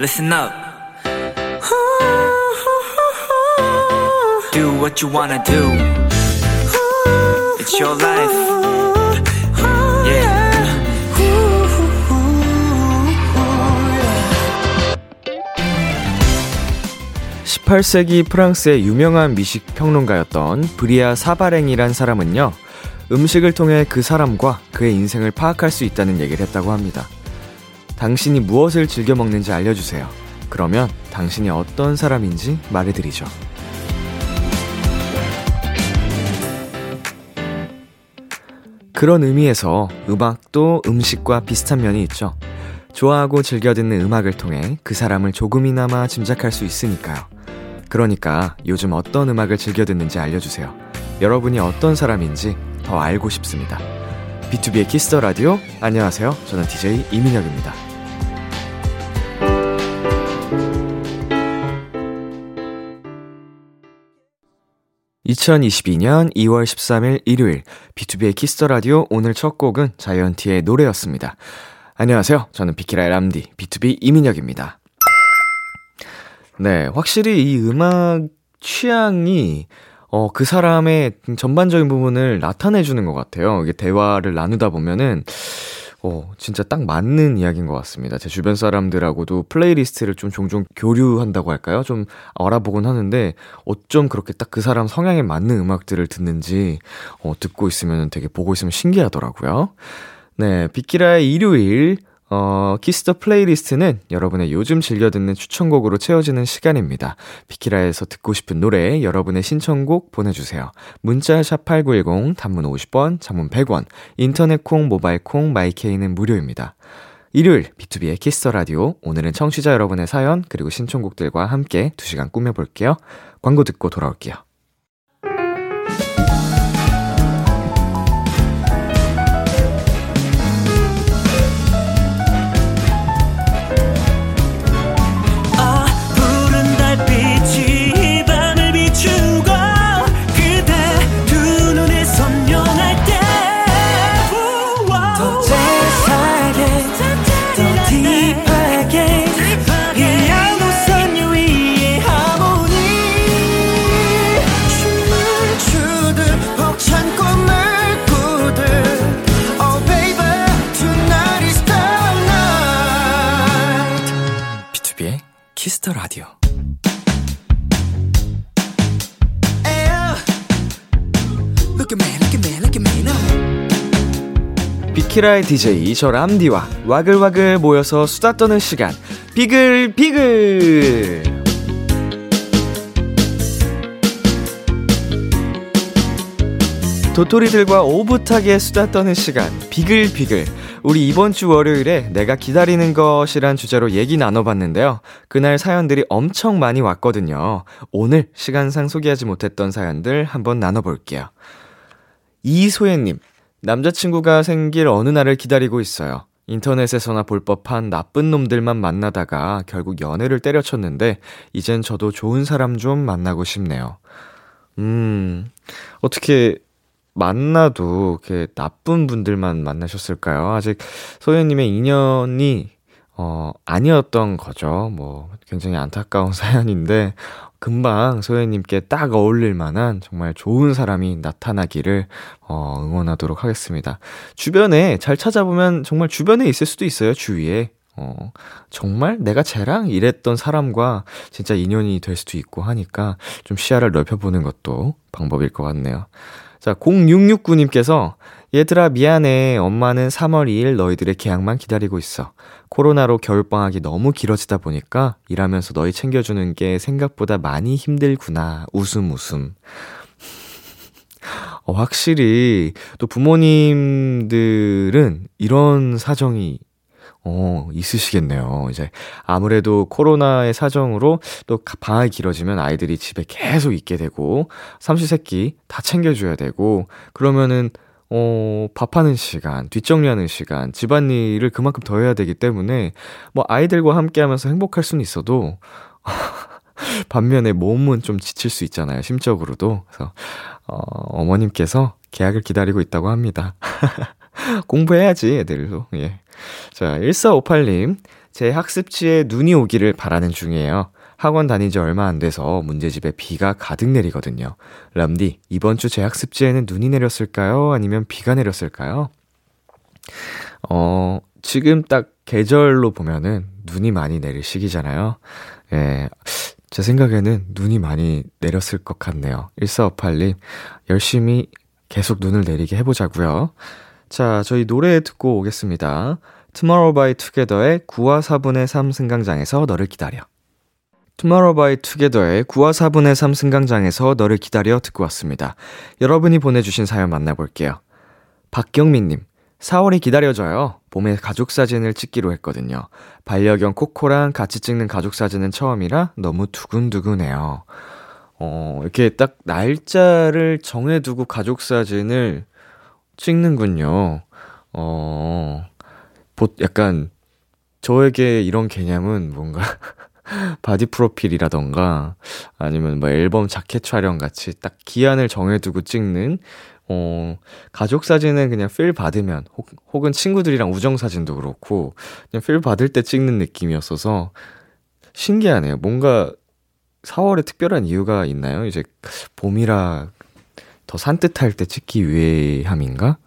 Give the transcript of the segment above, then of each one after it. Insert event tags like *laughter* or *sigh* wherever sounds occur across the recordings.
listen up. Do what you wanna do. It's your life. Yeah. 18세기 프랑스의 유명한 미식 평론가였던 브리아 사바랭이란 사람은요, 음식을 통해 그 사람과 그의 인생을 파악할 수 있다는 얘기를 했다고 합니다. 당신이 무엇을 즐겨 먹는지 알려주세요. 그러면 당신이 어떤 사람인지 말해드리죠. 그런 의미에서 음악도 음식과 비슷한 면이 있죠. 좋아하고 즐겨 듣는 음악을 통해 그 사람을 조금이나마 짐작할 수 있으니까요. 그러니까 요즘 어떤 음악을 즐겨 듣는지 알려주세요. 여러분이 어떤 사람인지 더 알고 싶습니다. B2B의 키스터 라디오 안녕하세요. 저는 DJ 이민혁입니다. 2022년 2월 13일 일요일 B2B의 키스터 라디오 오늘 첫 곡은 자이언티의 노래였습니다. 안녕하세요. 저는 비키라의 람디 BTOB 이민혁입니다. 네, 확실히 이 음악 취향이 어, 그 사람의 전반적인 부분을 나타내 주는 것 같아요. 이게 대화를 나누다 보면은, 어, 진짜 딱 맞는 이야기인 것 같습니다. 제 주변 사람들하고도 playlist를 좀 종종 교류한다고 할까요? 좀 알아보곤 하는데, 어쩜 그렇게 딱 그 사람 성향에 맞는 음악들을 듣는지, 어, 듣고 있으면 되게 보고 있으면 신기하더라고요. 네, 비키라의 일요일, 어, Kiss the Playlist는 여러분의 요즘 즐겨 듣는 추천곡으로 채워지는 시간입니다. 비키라에서 듣고 싶은 노래, 여러분의 신청곡 보내주세요. 문자 샵8910, 단문 50원, 장문 100원, 인터넷 콩, 모바일 콩, My K는 무료입니다. 일요일, B2B의 키스터 라디오. 오늘은 청취자 여러분의 사연, 그리고 신청곡들과 함께 2시간 꾸며볼게요. 광고 듣고 돌아올게요. 키라의 DJ 저 람디와 와글와글 모여서 수다 떠는 시간 비글 비글 도토리들과 오붓하게 수다 떠는 시간 비글 비글 우리 이번 주 월요일에 내가 기다리는 것이란 주제로 얘기 나눠봤는데요. 그날 사연들이 엄청 많이 왔거든요. 오늘 시간상 소개하지 못했던 사연들 한번 나눠볼게요. 이소혜님, 남자친구가 생길 어느 날을 기다리고 있어요. 인터넷에서나 볼 법한 나쁜 놈들만 만나다가 결국 연애를 때려쳤는데, 이젠 저도 좋은 사람 좀 만나고 싶네요. 음, 어떻게 만나도 이렇게 나쁜 분들만 만나셨을까요? 아직 소연님의 인연이 어, 아니었던 거죠. 뭐, 굉장히 안타까운 *laughs* 사연인데, 금방 소연님께 딱 어울릴 만한 정말 좋은 사람이 나타나기를, 어, 응원하도록 하겠습니다. 주변에 잘 찾아보면 정말 주변에 있을 수도 있어요, 주위에. 어, 정말 내가 쟤랑 일했던 사람과 진짜 인연이 될 수도 있고 하니까 좀 시야를 넓혀보는 것도 방법일 것 같네요. 자, 0669님께서 얘들아 미안해. 엄마는 3월 2일 너희들의 계약만 기다리고 있어. 코로나로 겨울방학이 너무 길어지다 보니까 일하면서 너희 챙겨주는 게 생각보다 많이 힘들구나. 웃음 웃음. *laughs* 어, 확실히 또 부모님들은 이런 사정이 어, 있으시겠네요. 이제 아무래도 코로나의 사정으로 또 방학이 길어지면 아이들이 집에 계속 있게 되고 삼시세끼 다 챙겨줘야 되고 그러면은 어, 밥하는 시간, 뒷정리하는 시간, 집안일을 그만큼 더 해야 되기 때문에 뭐 아이들과 함께 하면서 행복할 수는 있어도 *laughs* 반면에 몸은 좀 지칠 수 있잖아요. 심적으로도. 그래서 어, 어머님께서 계약을 기다리고 있다고 합니다. *laughs* 공부해야지, 애들도. 예. 자, 1458님. 제 학습지에 눈이 오기를 바라는 중이에요. 학원 다닌 지 얼마 안 돼서 문제집에 비가 가득 내리거든요. 람디, 이번 주 제 학습지에는 눈이 내렸을까요? 아니면 비가 내렸을까요? 어, 지금 딱 계절로 보면은 눈이 많이 내릴 시기잖아요. 예. 제 생각에는 눈이 많이 내렸을 것 같네요. 1458님, 열심히 계속 눈을 내리게 해보자고요 자, 저희 노래 듣고 오겠습니다. Tomorrow by Together의 9와 4분의 3 승강장에서 너를 기다려. Tomorrow by Together의 9와 4분의 3 승강장에서 너를 기다려 듣고 왔습니다. 여러분이 보내주신 사연 만나볼게요. 박경민님, 4월이 기다려져요. 봄에 가족 사진을 찍기로 했거든요. 반려견 코코랑 같이 찍는 가족 사진은 처음이라 너무 두근두근해요. 어, 이렇게 딱 날짜를 정해두고 가족 사진을 찍는군요. 어, 약간, 저에게 이런 개념은 뭔가, body 프로필이라던가, 아니면 뭐 앨범 자켓 촬영 같이 딱 기한을 정해두고 찍는, 어, 가족 사진은 그냥 필 받으면, 혹, 혹은 친구들이랑 우정 사진도 그렇고, 그냥 필 받을 때 찍는 느낌이었어서, 신기하네요. 뭔가 4월에 특별한 이유가 있나요? 이제 봄이라 더 산뜻할 때 찍기 위함인가?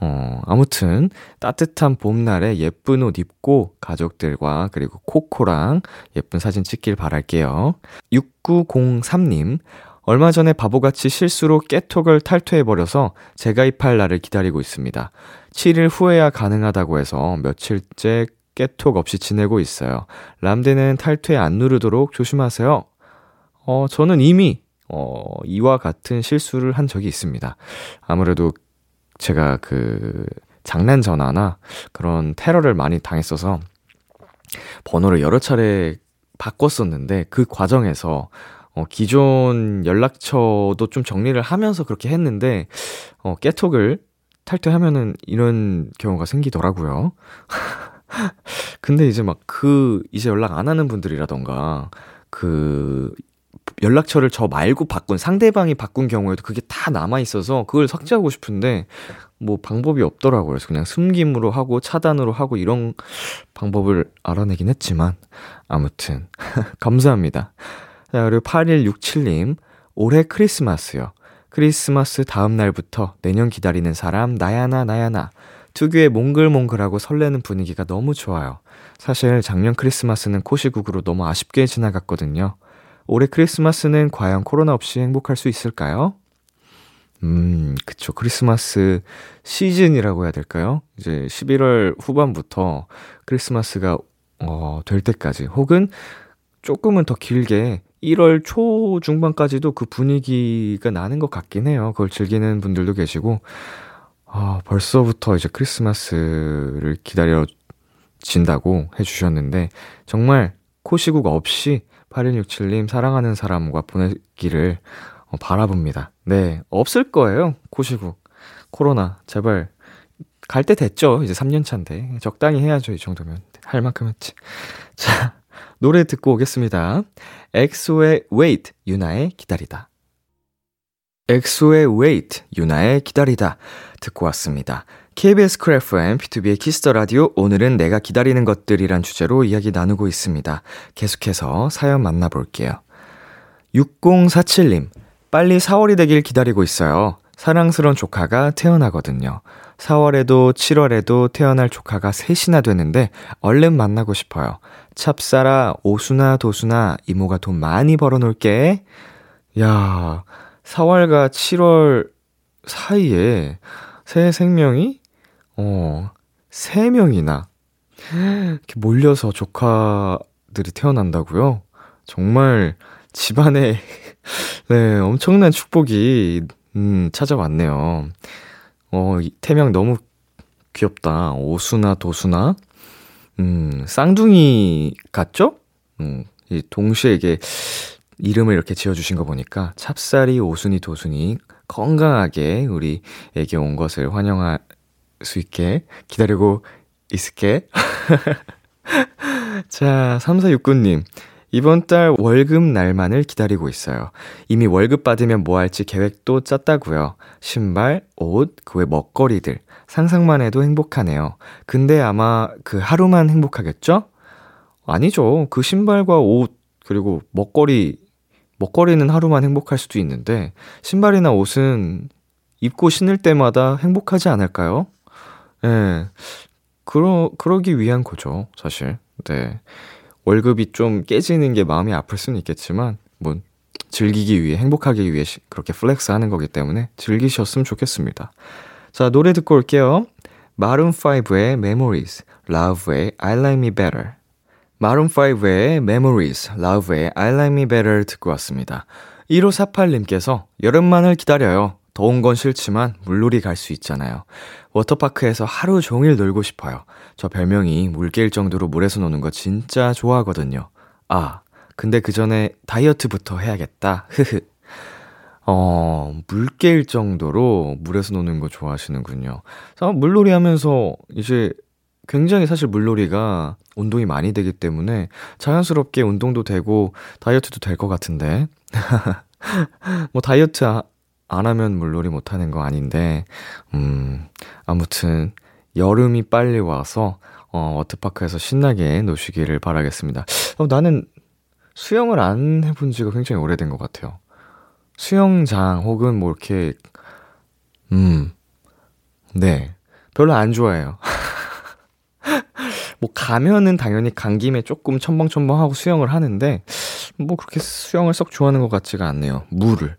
어, 아무튼 따뜻한 봄날에 예쁜 옷 입고 가족들과 그리고 코코랑 예쁜 사진 찍길 바랄게요. 6903님, 얼마 전에 바보같이 실수로 깨톡을 탈퇴해버려서 재가입할 날을 기다리고 있습니다. 7일 후에야 가능하다고 해서 며칠째 깨톡 없이 지내고 있어요. 람데는 탈퇴 안 누르도록 조심하세요. 어, 저는 이미, 어, 이와 같은 실수를 한 적이 있습니다. 아무래도 제가 그, 장난 전화나 그런 테러를 많이 당했어서 번호를 여러 차례 바꿨었는데 그 과정에서 어, 기존 연락처도 좀 정리를 하면서 그렇게 했는데, 어, 깨톡을 탈퇴하면은 이런 경우가 생기더라고요. *laughs* 근데 이제 막 그, 이제 연락 안 하는 분들이라던가, 그, 연락처를 저 말고 바꾼 상대방이 바꾼 경우에도 그게 다 남아 있어서 그걸 삭제하고 싶은데 뭐 방법이 없더라고요. 그래서 그냥 숨김으로 하고 차단으로 하고 이런 방법을 알아내긴 했지만 아무튼 *laughs* 감사합니다. 자, 그리고 8167님 올해 크리스마스요. 크리스마스 다음 날부터 내년 기다리는 사람 나야나 나야나 특유의 몽글몽글하고 설레는 분위기가 너무 좋아요. 사실 작년 크리스마스는 코시국으로 너무 아쉽게 지나갔거든요. 올해 크리스마스는 과연 코로나 없이 행복할 수 있을까요? 음, 그쵸. 크리스마스 시즌이라고 해야 될까요? 이제 11월 후반부터 크리스마스가, 어, 될 때까지, 혹은 조금은 더 길게 1월 초 중반까지도 그 분위기가 나는 것 같긴 해요. 그걸 즐기는 분들도 계시고, 아, 벌써부터 이제 크리스마스를 기다려 진다고 해주셨는데, 정말 코시국 없이 8167님 사랑하는 사람과 보내기를 어, 바라봅니다. 네, 없을 거예요. 코시국. 코로나. 제발. 갈 때 됐죠. 이제 3년 차인데. 적당히 해야죠. 이 정도면. 할 만큼 했지. *laughs* 자, 노래 듣고 오겠습니다. 엑소의 Wait, 유나의 기다리다. 엑소의 Wait, 윤하의 기다리다. 듣고 왔습니다. KBS 크래프엠 B2B의 키스터 라디오 오늘은 내가 기다리는 것들이란 주제로 이야기 나누고 있습니다. 계속해서 사연 만나볼게요. 6047님, 빨리 4월이 되길 기다리고 있어요. 사랑스러운 조카가 태어나거든요. 4월에도 7월에도 태어날 조카가 셋이나 되는데 얼른 만나고 싶어요. 찹쌀아, 오수나, 도수나, 이모가 돈 많이 벌어 놓을게. 야, 4월과 7월 사이에 새 생명이 어, 세 명이나 이렇게 몰려서 조카들이 태어난다고요? 정말 집안에 *laughs* 네, 엄청난 축복이 음, 찾아왔네요. 어, 태명 너무 귀엽다. 오수나 도수나 음, 쌍둥이 같죠? 음, 이 동시에 이게 이름을 이렇게 지어주신 거 보니까 찹쌀이 오순이 도순이 건강하게 우리 애기 온 것을 환영할 수 있게 기다리고 있을게. *laughs* 자, 3469님. 이번 달 월급 날만을 기다리고 있어요. 이미 월급 받으면 뭐 할지 계획도 짰다고요. 신발, 옷, 그 외 먹거리들. 상상만 해도 행복하네요. 근데 아마 그 하루만 행복하겠죠? 아니죠. 그 신발과 옷, 그리고 먹거리, 먹거리는 하루만 행복할 수도 있는데, 신발이나 옷은 입고 신을 때마다 행복하지 않을까요? 예. 네. 그러, 그러기 위한 거죠, 사실. 네. 월급이 좀 깨지는 게 마음이 아플 수는 있겠지만, 뭐, 즐기기 위해, 행복하기 위해 그렇게 flex 하는 거기 때문에 즐기셨으면 좋겠습니다. 자, 노래 듣고 올게요. 마룬5의 Memories, Love의 I Like Me Better. 마룬5의 Memories, Love의 I Like Me Better 듣고 왔습니다. 1548님께서 여름만을 기다려요. 더운 건 싫지만 물놀이 갈 수 있잖아요. 워터파크에서 하루 종일 놀고 싶어요. 저 별명이 물개일 정도로 물에서 노는 거 진짜 좋아하거든요. 아, 근데 그 전에 다이어트부터 해야겠다. 흐흐. 어, 물개일 정도로 물에서 노는 거 좋아하시는군요. 물놀이 하면서 이제 굉장히 사실 물놀이가 운동이 많이 되기 때문에 자연스럽게 운동도 되고 다이어트도 될 것 같은데. *laughs* 뭐 다이어트 안 하면 물놀이 못 하는 거 아닌데, 음, 아무튼, 여름이 빨리 와서, 어, 워터파크에서 신나게 노시기를 바라겠습니다. 어, 나는 수영을 안 해본 지가 굉장히 오래된 것 같아요. 수영장 혹은 뭐 이렇게, 음, 네. 별로 안 좋아해요. *laughs* 뭐 가면은 당연히 간 김에 조금 첨벙첨벙하고 수영을 하는데, 뭐 그렇게 수영을 썩 좋아하는 것 같지가 않네요. 물을.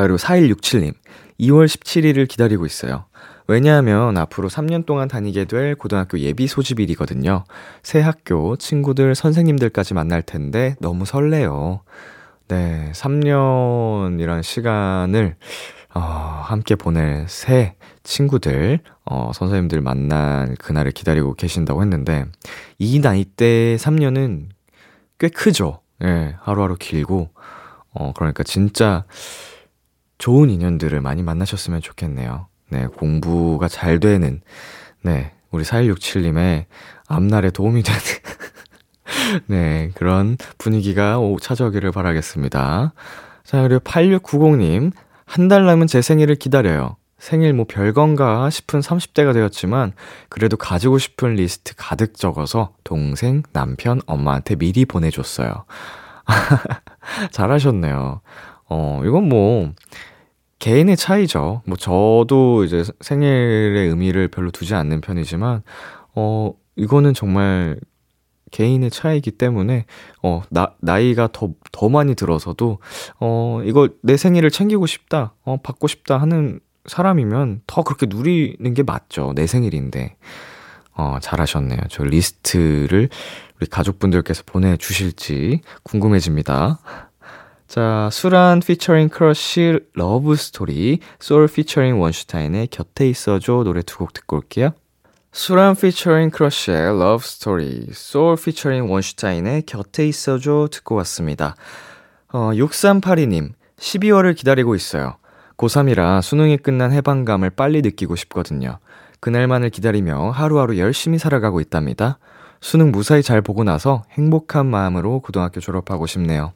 자, 그리고 4167님. 2월 17일을 기다리고 있어요. 왜냐하면 앞으로 3년 동안 다니게 될 고등학교 예비 소집일이거든요. 새 학교, 친구들, 선생님들까지 만날 텐데 너무 설레요. 네, 3년이란 시간을 어, 함께 보낼 새 친구들, 어, 선생님들 만날 그날을 기다리고 계신다고 했는데, 이 나이 때 3년은 꽤 크죠? 예, 네, 하루하루 길고, 어, 그러니까 진짜, 좋은 인연들을 많이 만나셨으면 좋겠네요. 네, 공부가 잘 되는, 네, 우리 4167님의 앞날에 도움이 되는, *laughs* 네, 그런 분위기가 찾아오기를 바라겠습니다. 자, 그리고 8690님, 한 달 남은 제 생일을 기다려요. 생일 뭐 별건가 싶은 30대가 되었지만, 그래도 가지고 싶은 리스트 가득 적어서 동생, 남편, 엄마한테 미리 보내줬어요. *laughs* 잘하셨네요. 어, 이건 뭐, 개인의 차이죠. 뭐 저도 이제 생일의 의미를 별로 두지 않는 편이지만 어 이거는 정말 개인의 차이기 때문에 어 나, 나이가 더더 많이 들어서도 어 이거 내 생일을 챙기고 싶다. 어 받고 싶다 하는 사람이면 더 그렇게 누리는 게 맞죠. 내 생일인데. 어 잘하셨네요. 저 리스트를 우리 가족분들께서 보내 주실지 궁금해집니다. 자, 수란 피처링 크러쉬 Love Story, 쏠 featuring 원슈타인의 곁에 있어줘 노래 두 곡 듣고 올게요. 수란 피처링 크러쉬의 Love Story, 쏠 featuring 원슈타인의 곁에 있어줘 듣고 왔습니다. 어, 6382님, 12월을 기다리고 있어요. 고3이라 수능이 끝난 해방감을 빨리 느끼고 싶거든요. 그날만을 기다리며 하루하루 열심히 살아가고 있답니다. 수능 무사히 잘 보고 나서 행복한 마음으로 고등학교 졸업하고 싶네요.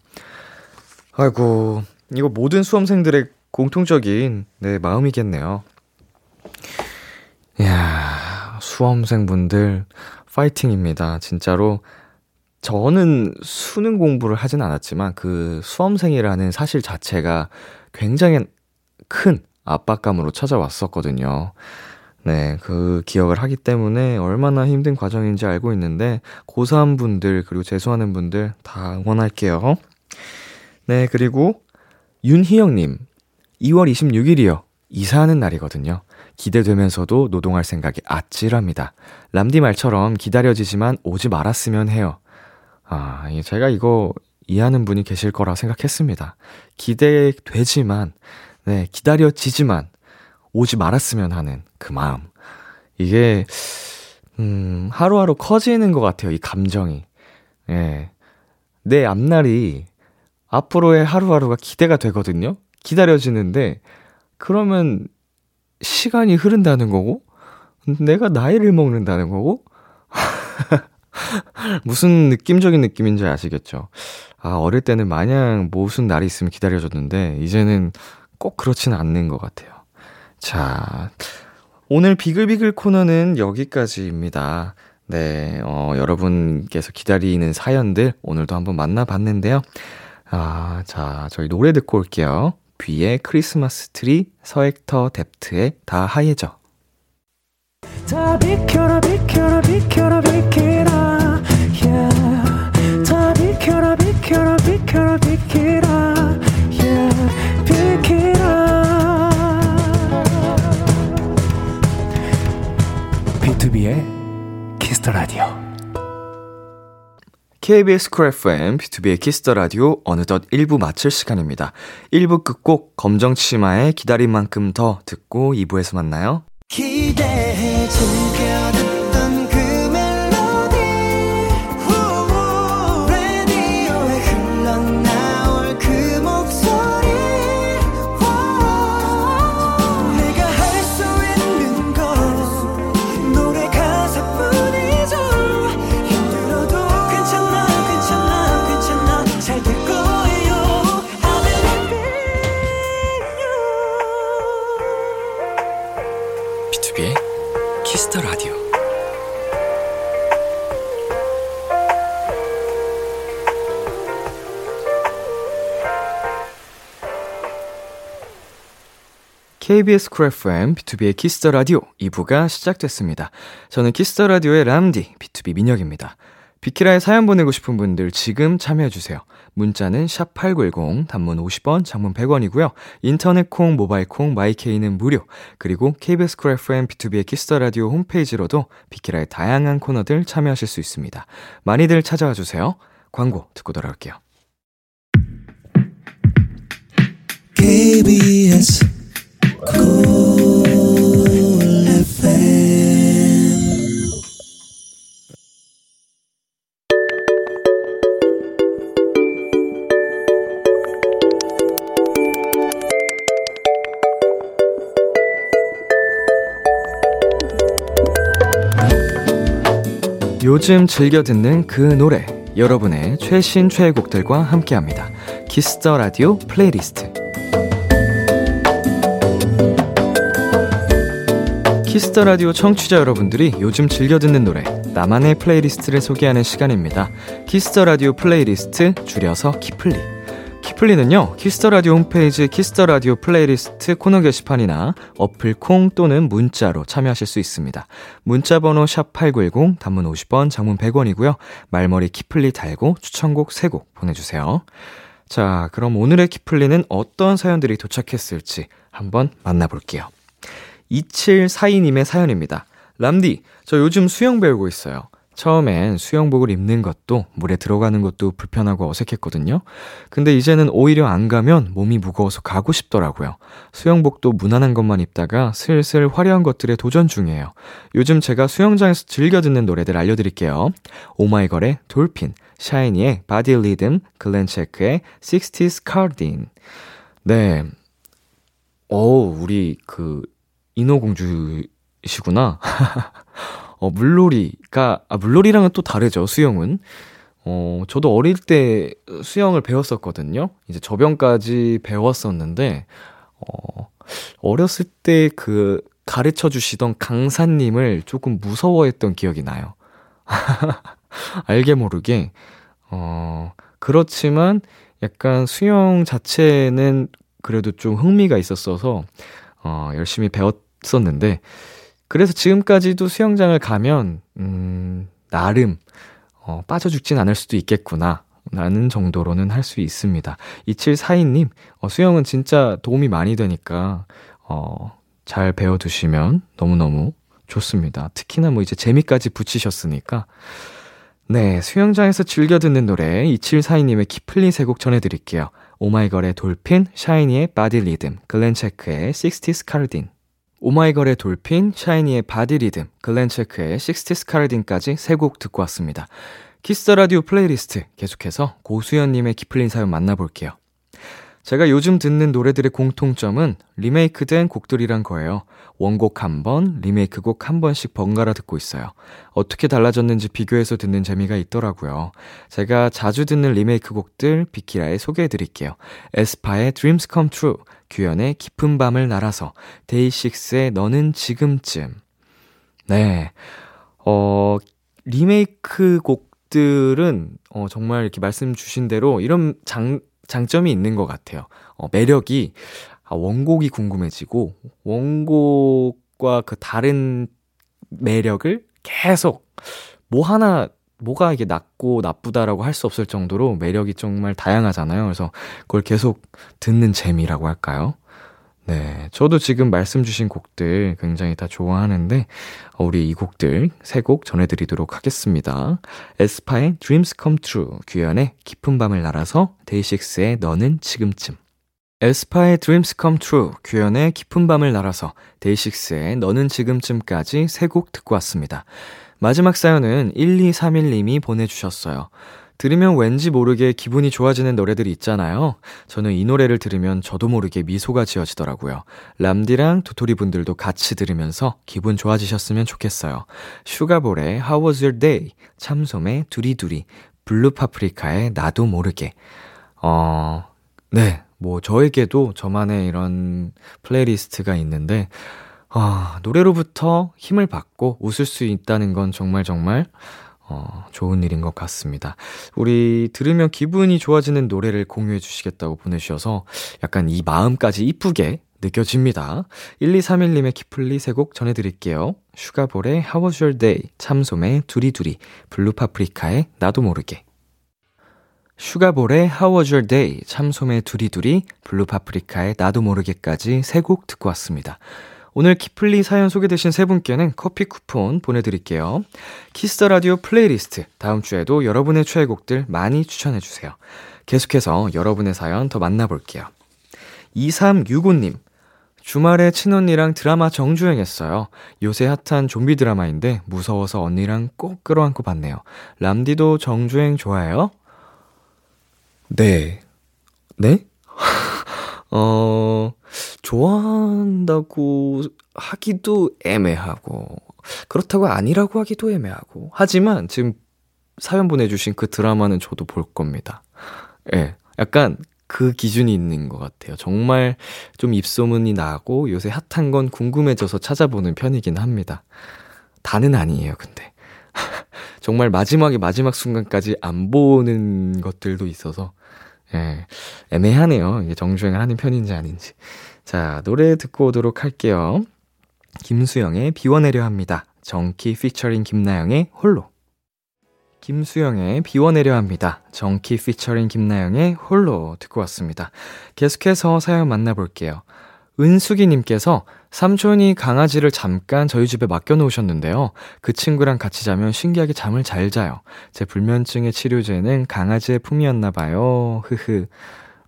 아이고, 이거 모든 수험생들의 공통적인, 네, 마음이겠네요. 이야, 수험생분들, 파이팅입니다. 진짜로. 저는 수능 공부를 하진 않았지만, 그 수험생이라는 사실 자체가 굉장히 큰 압박감으로 찾아왔었거든요. 네, 그 기억을 하기 때문에 얼마나 힘든 과정인지 알고 있는데, 고3 분들, 그리고 재수하는 분들 다 응원할게요. 네, 그리고 윤희영님, 2월 26일이요. 이사하는 날이거든요. 기대되면서도 노동할 생각이 아찔합니다. 람디 말처럼 기다려지지만 오지 말았으면 해요. 아, 제가 이거 이해하는 분이 계실 거라 생각했습니다. 기대되지만, 네, 기다려지지만 오지 말았으면 하는 그 마음. 이게, 음, 하루하루 커지는 것 같아요, 이 감정이. 예. 내 앞날이 앞으로의 하루하루가 기대가 되거든요? 기다려지는데, 그러면 시간이 흐른다는 거고, 내가 나이를 먹는다는 거고, *laughs* 무슨 느낌적인 느낌인지 아시겠죠? 아, 어릴 때는 마냥 무슨 날이 있으면 기다려줬는데, 이제는 꼭 그렇지는 않는 것 같아요. 자, 오늘 비글비글 코너는 여기까지입니다. 네, 어, 여러분께서 기다리는 사연들 오늘도 한번 만나봤는데요. 아, 자, 저희 노래 듣고 올게요. 뷔의 크리스마스 트리, 서액터 뎁트의 다 하얘져. 다 비켜라 비켜라 비켜라 비켜라 yeah. 다 비켜라 비켜라 비켜라 비켜라 yeah. 비켜라 BTOB의 키스 더 라디오 KBS 쿨 FM, BTOB의 키스 더 라디오 어느덧 1부 마칠 시간입니다. 1부 끝곡 검정 치마의 기다린 만큼 더 듣고 2부에서 만나요. 기대해 즐 KBS 쿨 FM, BTOB의 키스 더 라디오 2부가 시작됐습니다. 저는 키스 더 라디오의 람디, BTOB 민혁입니다. 비키라에 사연 보내고 싶은 분들 지금 참여해 주세요. 문자는 샵 8910, 단문 50원, 장문 100원이고요. 인터넷 콩, 모바일 콩, 마이케이는 무료. 그리고 KBS 쿨 FM, BTOB의 키스 더 라디오 홈페이지로도 비키라의 다양한 코너들 참여하실 수 있습니다. 많이들 찾아와 주세요. 광고 듣고 돌아올게요. KBS 요즘 즐겨 듣는 그 노래 여러분의 최신 최애곡들과 함께합니다. 키스 더 라디오 플레이리스트 키스 더 라디오 청취자 여러분들이 요즘 즐겨 듣는 노래 나만의 playlist를 소개하는 시간입니다. 키스 더 라디오 플레이리스트 줄여서 키플리 키플리는요, 키스 더 라디오 홈페이지 키스 더 라디오 플레이리스트 코너 게시판이나 어플 콩 또는 문자로 참여하실 수 있습니다. 문자 번호 샵8910 단문 50원, 장문 100원이고요. 말머리 키플리 달고 추천곡 3곡 보내 주세요. 자, 그럼 오늘의 키플리는 어떤 사연들이 도착했을지 한번 만나볼게요. 2742님의 사연입니다. 람디, 저 요즘 수영 배우고 있어요. 처음엔 수영복을 입는 것도 물에 들어가는 것도 불편하고 어색했거든요. 근데 이제는 오히려 안 가면 몸이 무거워서 가고 싶더라고요. 수영복도 무난한 것만 입다가 슬슬 화려한 것들에 도전 중이에요. 요즘 제가 수영장에서 즐겨 듣는 노래들 알려드릴게요. 오마이걸의 Dolphin, 샤이니의 Body Rhythm, 글렌 체크의 60s Cardin. 네. 오, 우리 그 인어공주시구나. *laughs* 어, 물놀이가, 아, 물놀이랑은 또 다르죠, 수영은. 어, 저도 어릴 때 수영을 배웠었거든요. 이제 저병까지 배웠었는데, 어, 어렸을 때 그 가르쳐 주시던 강사님을 조금 무서워했던 기억이 나요. *laughs* 알게 모르게, 어, 그렇지만 약간 수영 자체는 그래도 좀 흥미가 있었어서, 어, 열심히 배웠었는데, 그래서 지금까지도 수영장을 가면, 음, 나름, 어, 빠져 죽진 않을 수도 있겠구나. 라는 정도로는 할 수 있습니다. 2742님, 어, 수영은 진짜 도움이 많이 되니까, 어, 잘 배워두시면 너무너무 좋습니다. 특히나 뭐 이제 재미까지 붙이셨으니까. 네, 수영장에서 즐겨 듣는 노래 2742님의 키플리 세 곡 전해드릴게요. 오마이걸의 Dolphin, 샤이니의 Body Rhythm, 글렌체크의 60s Cardin. 오마이걸의 Dolphin, 샤이니의 Body Rhythm, 글렌체크의 60s Cardin까지 세 곡 듣고 왔습니다. 키스 더 라디오 플레이리스트 계속해서 고수연님의 키플리 사연 만나볼게요. 제가 요즘 듣는 노래들의 공통점은 리메이크된 곡들이란 거예요. 원곡 한 번, 리메이크 곡 한 번씩 번갈아 듣고 있어요. 어떻게 달라졌는지 비교해서 듣는 재미가 있더라고요. 제가 자주 듣는 리메이크 곡들 비키라에 소개해 드릴게요. 에스파의 Dreams Come True, 규현의 깊은 밤을 날아서, 데이식스의 너는 지금쯤. 네. 어, 그 곡들은, 어, 정말 이렇게 말씀 주신 대로 이런 장, 장점이 있는 것 같아요. 어, 매력이, 아, 원곡이 궁금해지고, 원곡과 그 다른 매력을 계속, 뭐 하나, 뭐가 이게 낫고 나쁘다라고 할 수 없을 정도로 매력이 정말 다양하잖아요. 그래서 그걸 계속 듣는 재미라고 할까요? 네. 저도 지금 말씀 주신 곡들 굉장히 다 좋아하는데, 우리 이 곡들 세 곡 전해드리도록 하겠습니다. 에스파의 Dreams Come True, 규현의 깊은 밤을 날아서, 데이식스의 너는 지금쯤. 에스파의 Dreams Come True, 규현의 깊은 밤을 날아서, 데이식스의 너는 지금쯤까지 세 곡 듣고 왔습니다. 마지막 사연은 1231님이 보내주셨어요. 들으면 왠지 모르게 기분이 좋아지는 노래들이 있잖아요. 저는 이 노래를 들으면 저도 모르게 미소가 지어지더라고요. 람디랑 도토리 분들도 같이 들으면서 기분 좋아지셨으면 좋겠어요. 슈가볼의 How Was Your Day, 참솜의 두리두리, 블루 파프리카의 나도 모르게. 어, 네. 뭐 저에게도 저만의 이런 playlist가 있는데 아, 노래로부터 힘을 받고 웃을 수 있다는 건 정말 정말 어, 좋은 일인 것 같습니다. 우리 들으면 기분이 좋아지는 노래를 공유해 주시겠다고 보내주셔서 약간 이 마음까지 이쁘게 느껴집니다. 1231님의 키플리 세 곡 전해드릴게요. 슈가볼의 How Was Your Day, 참솜의 두리두리, 블루파프리카의 나도 모르게. 슈가볼의 How Was Your Day, 참솜의 두리두리, 블루파프리카의 나도 모르게까지 세 곡 듣고 왔습니다. 오늘 키플리 사연 소개되신 세 분께는 커피 쿠폰 보내드릴게요. 키스 더 라디오 플레이리스트 다음 주에도 여러분의 최애곡들 많이 추천해주세요. 계속해서 여러분의 사연 더 만나볼게요. 2365님. 주말에 친언니랑 드라마 정주행했어요. 요새 핫한 좀비 드라마인데 무서워서 언니랑 꼭 끌어안고 봤네요. 람디도 정주행 좋아해요? 네. 네? *laughs* 어, 좋아한다고 하기도 애매하고, 그렇다고 아니라고 하기도 애매하고. 하지만 지금 사연 보내주신 그 드라마는 저도 볼 겁니다. 예. 네, 약간 그 기준이 있는 것 같아요. 정말 좀 입소문이 나고 요새 핫한 건 궁금해져서 찾아보는 편이긴 합니다. 다는 아니에요, 근데. *laughs* 정말 마지막에 마지막 순간까지 안 보는 것들도 있어서 예, 애매하네요. 이게 정주행을 하는 편인지 아닌지. 자, 노래 듣고 오도록 할게요. 김수영의 비워내려 합니다. 정키 피처링 김나영의 홀로. 김수영의 비워내려 합니다. 정키 피처링 김나영의 홀로 듣고 왔습니다. 계속해서 사연 만나볼게요. 은숙이님께서 삼촌이 강아지를 잠깐 저희 집에 맡겨놓으셨는데요. 그 친구랑 같이 자면 신기하게 잠을 잘 자요. 제 불면증의 치료제는 강아지의 품이었나봐요. 흐흐.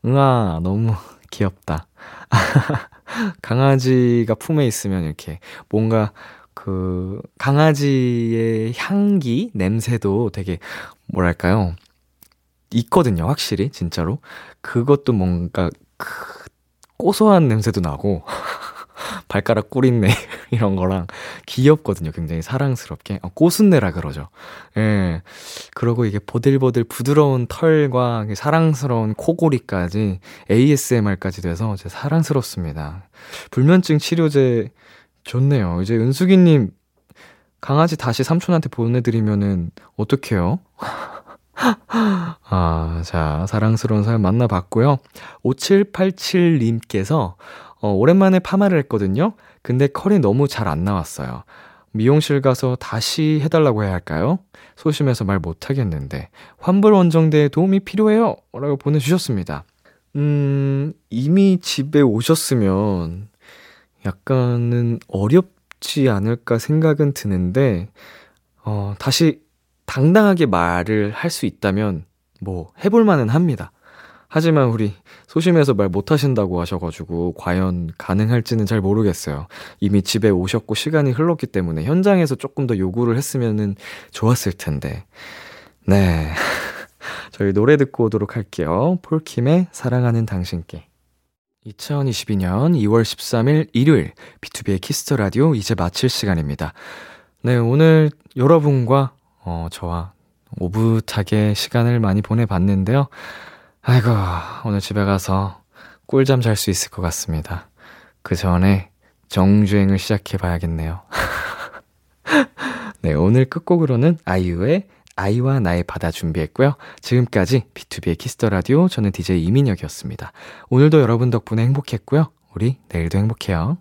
응아, 너무 *laughs* 귀엽다. *laughs* 강아지가 품에 있으면 이렇게 뭔가 그 강아지의 향기, 냄새도 되게 뭐랄까요. 있거든요, 확실히, 진짜로. 그것도 뭔가 그 고소한 냄새도 나고, *laughs* 발가락 꿀있네, *laughs* 이런 거랑 귀엽거든요. 굉장히 사랑스럽게. 어, 꼬순내라 그러죠. 예. 그러고 이게 보들보들 부드러운 털과 사랑스러운 코골이까지 ASMR까지 돼서 제 사랑스럽습니다. 불면증 치료제 좋네요. 이제 은숙이님 강아지 다시 삼촌한테 보내드리면은 어떡해요? *laughs* 아, 자, 사랑스러운 사연 만나봤고요. 5787님께서, 어, 오랜만에 파마를 했거든요. 근데 컬이 너무 잘 안 나왔어요. 미용실 가서 다시 해달라고 해야 할까요? 소심해서 말 못하겠는데, 환불 원정대에 도움이 필요해요! 라고 보내주셨습니다. 음, 이미 집에 오셨으면 약간은 어렵지 않을까 생각은 드는데, 어, 다시 당당하게 말을 할 수 있다면 뭐 해볼 만은 합니다. 하지만 우리 소심해서 말 못하신다고 하셔가지고 과연 가능할지는 잘 모르겠어요. 이미 집에 오셨고 시간이 흘렀기 때문에 현장에서 조금 더 요구를 했으면 좋았을 텐데. 네. *laughs* 저희 노래 듣고 오도록 할게요. 폴킴의 사랑하는 당신께. 2022년 2월 13일 일요일 BTOB의 키스 더 라디오 이제 마칠 시간입니다. 네, 오늘 여러분과 어, 저와 오붓하게 시간을 많이 보내봤는데요. 아이고, 오늘 집에 가서 꿀잠 잘 수 있을 것 같습니다. 그 전에 정주행을 시작해 봐야겠네요. *laughs* 네, 오늘 끝곡으로는 아이유의 아이와 나의 바다 준비했고요. 지금까지 BTOB의 키스 더 라디오 저는 DJ 이민혁이었습니다. 오늘도 여러분 덕분에 행복했고요. 우리 내일도 행복해요.